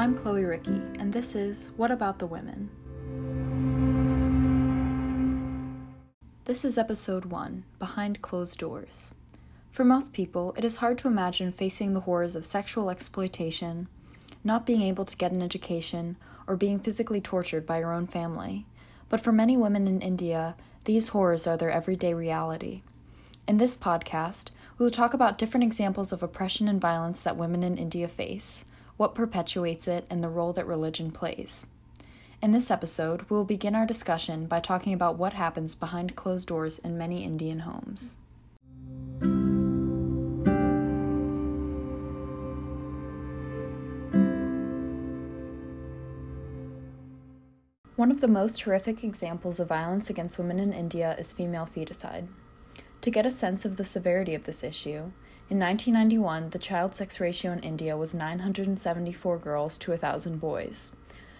I'm Chloe Ricky, and this is What About the Women? This is episode 1 Behind Closed Doors. For most people, it is hard to imagine facing the horrors of sexual exploitation, not being able to get an education, or being physically tortured by your own family. But for many women in India, these horrors are their everyday reality. In this podcast, we will talk about different examples of oppression and violence that women in India face, what perpetuates it, and the role that religion plays. In this episode, we will begin our discussion by talking about what happens behind closed doors in many Indian homes. One of the most horrific examples of violence against women in India is female feticide. To get a sense of the severity of this issue, in 1991, the child sex ratio in India was 974 girls to 1,000 boys.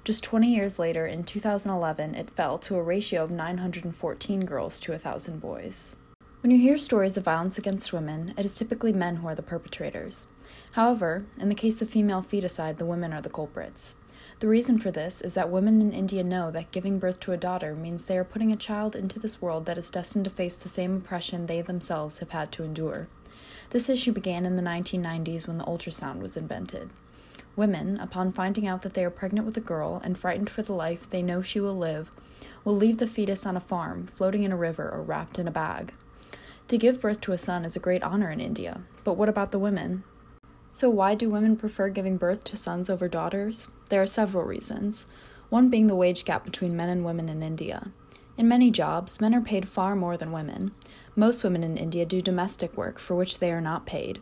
Just 20 years later, in 2011, it fell to a ratio of 914 girls to 1,000 boys. When you hear stories of violence against women, it is typically men who are the perpetrators. However, in the case of female feticide, the women are the culprits. The reason for this is that women in India know that giving birth to a daughter means they are putting a child into this world that is destined to face the same oppression they themselves have had to endure. This issue began in the 1990s when the ultrasound was invented. Women, upon finding out that they are pregnant with a girl and frightened for the life they know she will live, will leave the fetus on a farm, floating in a river, or wrapped in a bag. To give birth to a son is a great honor in India, but what about the women? So, why do women prefer giving birth to sons over daughters? There are several reasons, one being the wage gap between men and women in India. In many jobs, men are paid far more than women. Most women in India do domestic work for which they are not paid.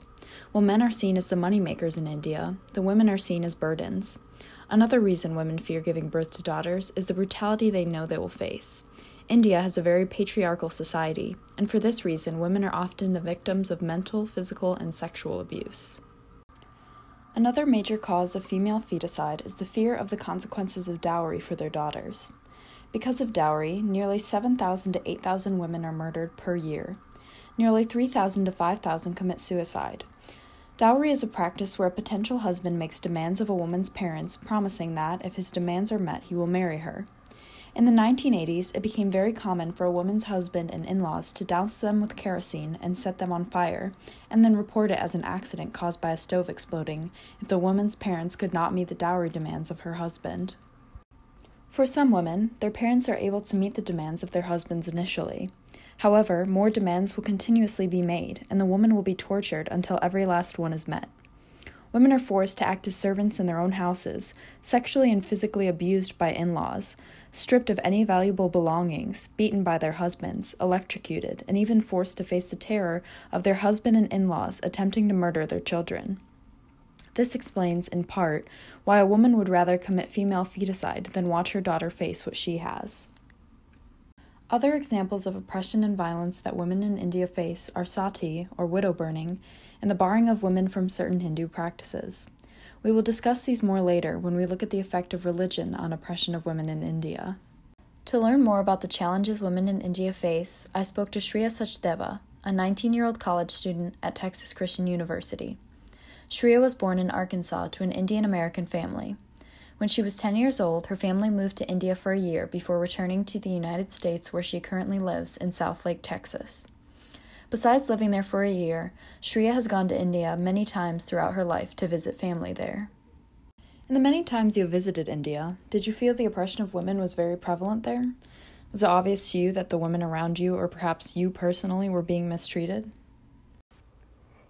While men are seen as the money makers in India, the women are seen as burdens. Another reason women fear giving birth to daughters is the brutality they know they will face. India has a very patriarchal society, and for this reason, women are often the victims of mental, physical, and sexual abuse. Another major cause of female feticide is the fear of the consequences of dowry for their daughters. Because of dowry, nearly 7,000 to 8,000 women are murdered per year. Nearly 3,000 to 5,000 commit suicide. Dowry is a practice where a potential husband makes demands of a woman's parents, promising that, if his demands are met, he will marry her. In the 1980s, it became very common for a woman's husband and in laws to douse them with kerosene and set them on fire, and then report it as an accident caused by a stove exploding if the woman's parents could not meet the dowry demands of her husband. For some women, their parents are able to meet the demands of their husbands initially. However, more demands will continuously be made, and the woman will be tortured until every last one is met. Women are forced to act as servants in their own houses, sexually and physically abused by in laws, stripped of any valuable belongings, beaten by their husbands, electrocuted, and even forced to face the terror of their husband and in laws attempting to murder their children. This explains, in part, why a woman would rather commit female feticide than watch her daughter face what she has. Other examples of oppression and violence that women in India face are sati, or widow burning, and the barring of women from certain Hindu practices. We will discuss these more later when we look at the effect of religion on oppression of women in India. To learn more about the challenges women in India face, I spoke to Shreya Sachdeva, a 19 year old college student at Texas Christian University. Shreya was born in Arkansas to an Indian American family. When she was 10 years old, her family moved to India for a year before returning to the United States, where she currently lives in Southlake, Texas. Besides living there for a year, Shreya has gone to India many times throughout her life to visit family there. In the many times you visited India, did you feel the oppression of women was very prevalent there? Was it obvious to you that the women around you, or perhaps you personally, were being mistreated?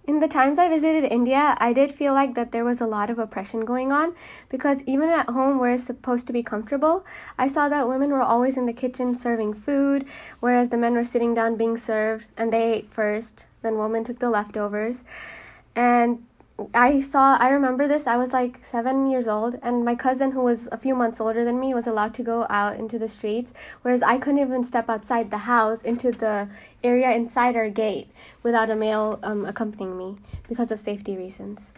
In the times I visited India, I did feel like that there was a lot of oppression going on because even at home where it's supposed to be comfortable, I saw that women were always in the kitchen serving food, whereas the men were sitting down being served and they ate first, then women took the leftovers. And I saw, I remember this, I was like seven years old, and my cousin, who was a few months older than me, was allowed to go out into the streets, whereas I couldn't even step outside the house into the area inside our gate without a male um, accompanying me because of safety reasons.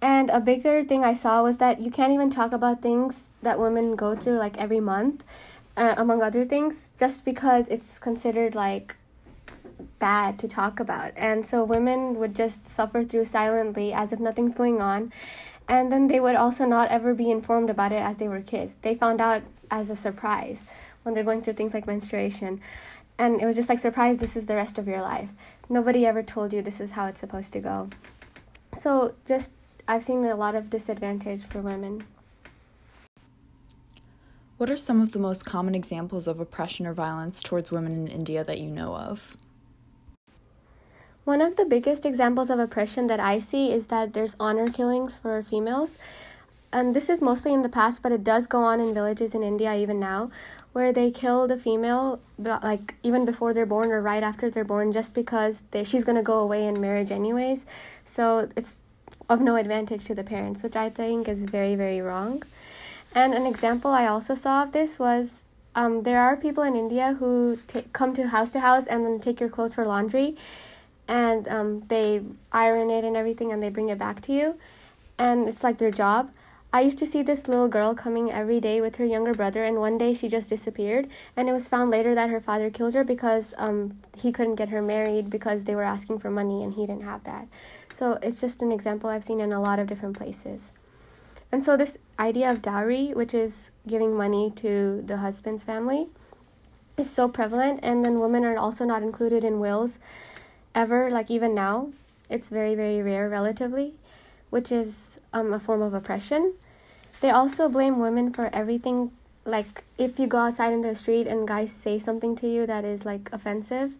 And a bigger thing I saw was that you can't even talk about things that women go through like every month, uh, among other things, just because it's considered like bad to talk about. And so women would just suffer through silently as if nothing's going on. And then they would also not ever be informed about it as they were kids. They found out as a surprise when they're going through things like menstruation. And it was just like, surprise, this is the rest of your life. Nobody ever told you this is how it's supposed to go. So, just I've seen a lot of disadvantage for women. What are some of the most common examples of oppression or violence towards women in India that you know of? One of the biggest examples of oppression that I see is that there's honor killings for females. And this is mostly in the past, but it does go on in villages in India even now, where they kill the female, like even before they're born or right after they're born, just because she's going to go away in marriage anyways. So it's of no advantage to the parents, which I think is very, very wrong. And an example I also saw of this was um, there are people in India who t- come to house to house and then take your clothes for laundry and um, they iron it and everything and they bring it back to you. And it's like their job. I used to see this little girl coming every day with her younger brother and one day she just disappeared. And it was found later that her father killed her because um, he couldn't get her married because they were asking for money and he didn't have that. So it's just an example i've seen in a lot of different places. And so this idea of dowry which is giving money to the husband's family is so prevalent. And then women are also not included in wills ever, like even now, it's very, very rare relatively, which is um, a form of oppression. They also blame women for everything. Like, if you go outside in the street and guys say something to you that is like offensive,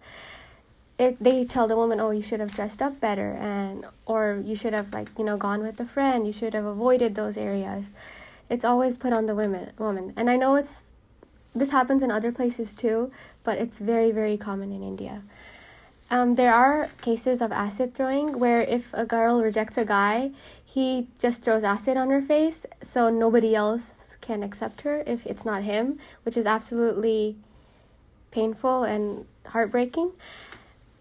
it they tell the woman, "Oh, you should have dressed up better," and or you should have like you know gone with a friend. You should have avoided those areas. It's always put on the women woman, and I know it's this happens in other places too, but it's very very common in India. Um, there are cases of acid throwing where if a girl rejects a guy, he just throws acid on her face so nobody else can accept her if it's not him, which is absolutely painful and heartbreaking.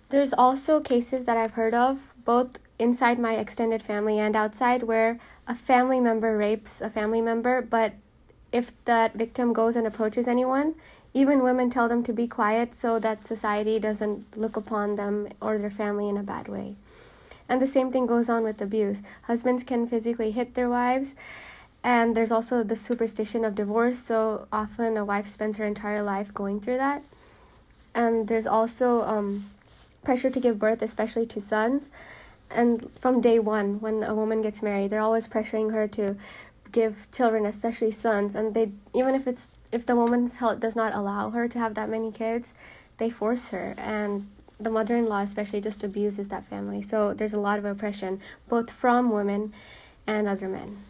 There's also cases that I've heard of, both inside my extended family and outside, where a family member rapes a family member, but if that victim goes and approaches anyone, even women tell them to be quiet so that society doesn't look upon them or their family in a bad way. And the same thing goes on with abuse. Husbands can physically hit their wives, and there's also the superstition of divorce, so often a wife spends her entire life going through that. And there's also um, pressure to give birth, especially to sons. And from day one, when a woman gets married, they're always pressuring her to give children, especially sons. And they, even if it's if the woman's health does not allow her to have that many kids, they force her. And the mother in law, especially, just abuses that family. So there's a lot of oppression, both from women and other men.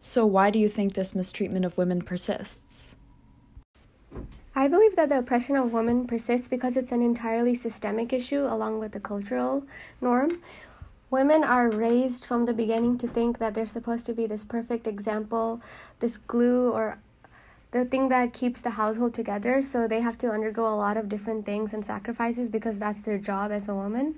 So, why do you think this mistreatment of women persists? I believe that the oppression of women persists because it's an entirely systemic issue along with the cultural norm. Women are raised from the beginning to think that they're supposed to be this perfect example, this glue or the thing that keeps the household together. So they have to undergo a lot of different things and sacrifices because that's their job as a woman.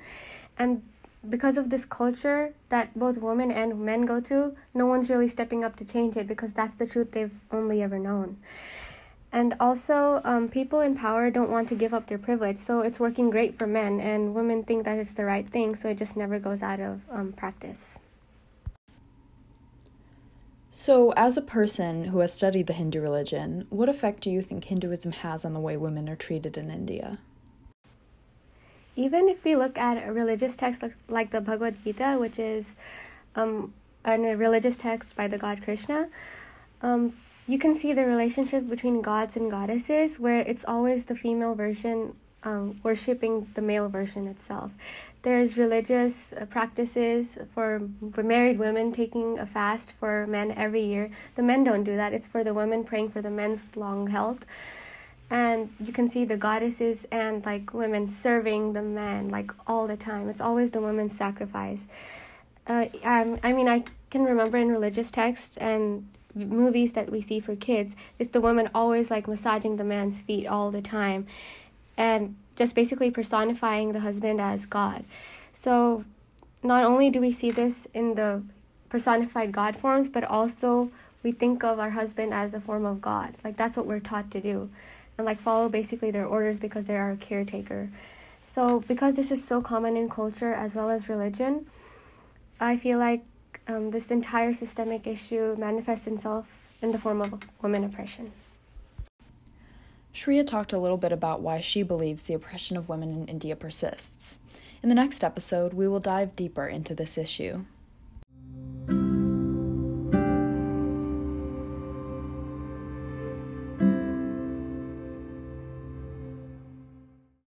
And because of this culture that both women and men go through, no one's really stepping up to change it because that's the truth they've only ever known. And also, um, people in power don't want to give up their privilege, so it's working great for men, and women think that it's the right thing, so it just never goes out of um, practice. So, as a person who has studied the Hindu religion, what effect do you think Hinduism has on the way women are treated in India? Even if we look at a religious text like, the Bhagavad Gita, which is um, a religious text by the god Krishna, um, you can see the relationship between gods and goddesses where it's always the female version um, worshipping the male version itself. There's religious uh, practices for, for married women taking a fast for men every year. The men don't do that, it's for the women praying for the men's long health. And you can see the goddesses and like women serving the men like all the time. It's always the women's sacrifice. Uh, um, I mean, I can remember in religious texts and movies that we see for kids is the woman always like massaging the man's feet all the time and just basically personifying the husband as God. So not only do we see this in the personified God forms, but also we think of our husband as a form of God. Like that's what we're taught to do. And like follow basically their orders because they're our caretaker. So because this is so common in culture as well as religion, I feel like um, this entire systemic issue manifests itself in the form of women oppression. Shreya talked a little bit about why she believes the oppression of women in India persists. In the next episode, we will dive deeper into this issue.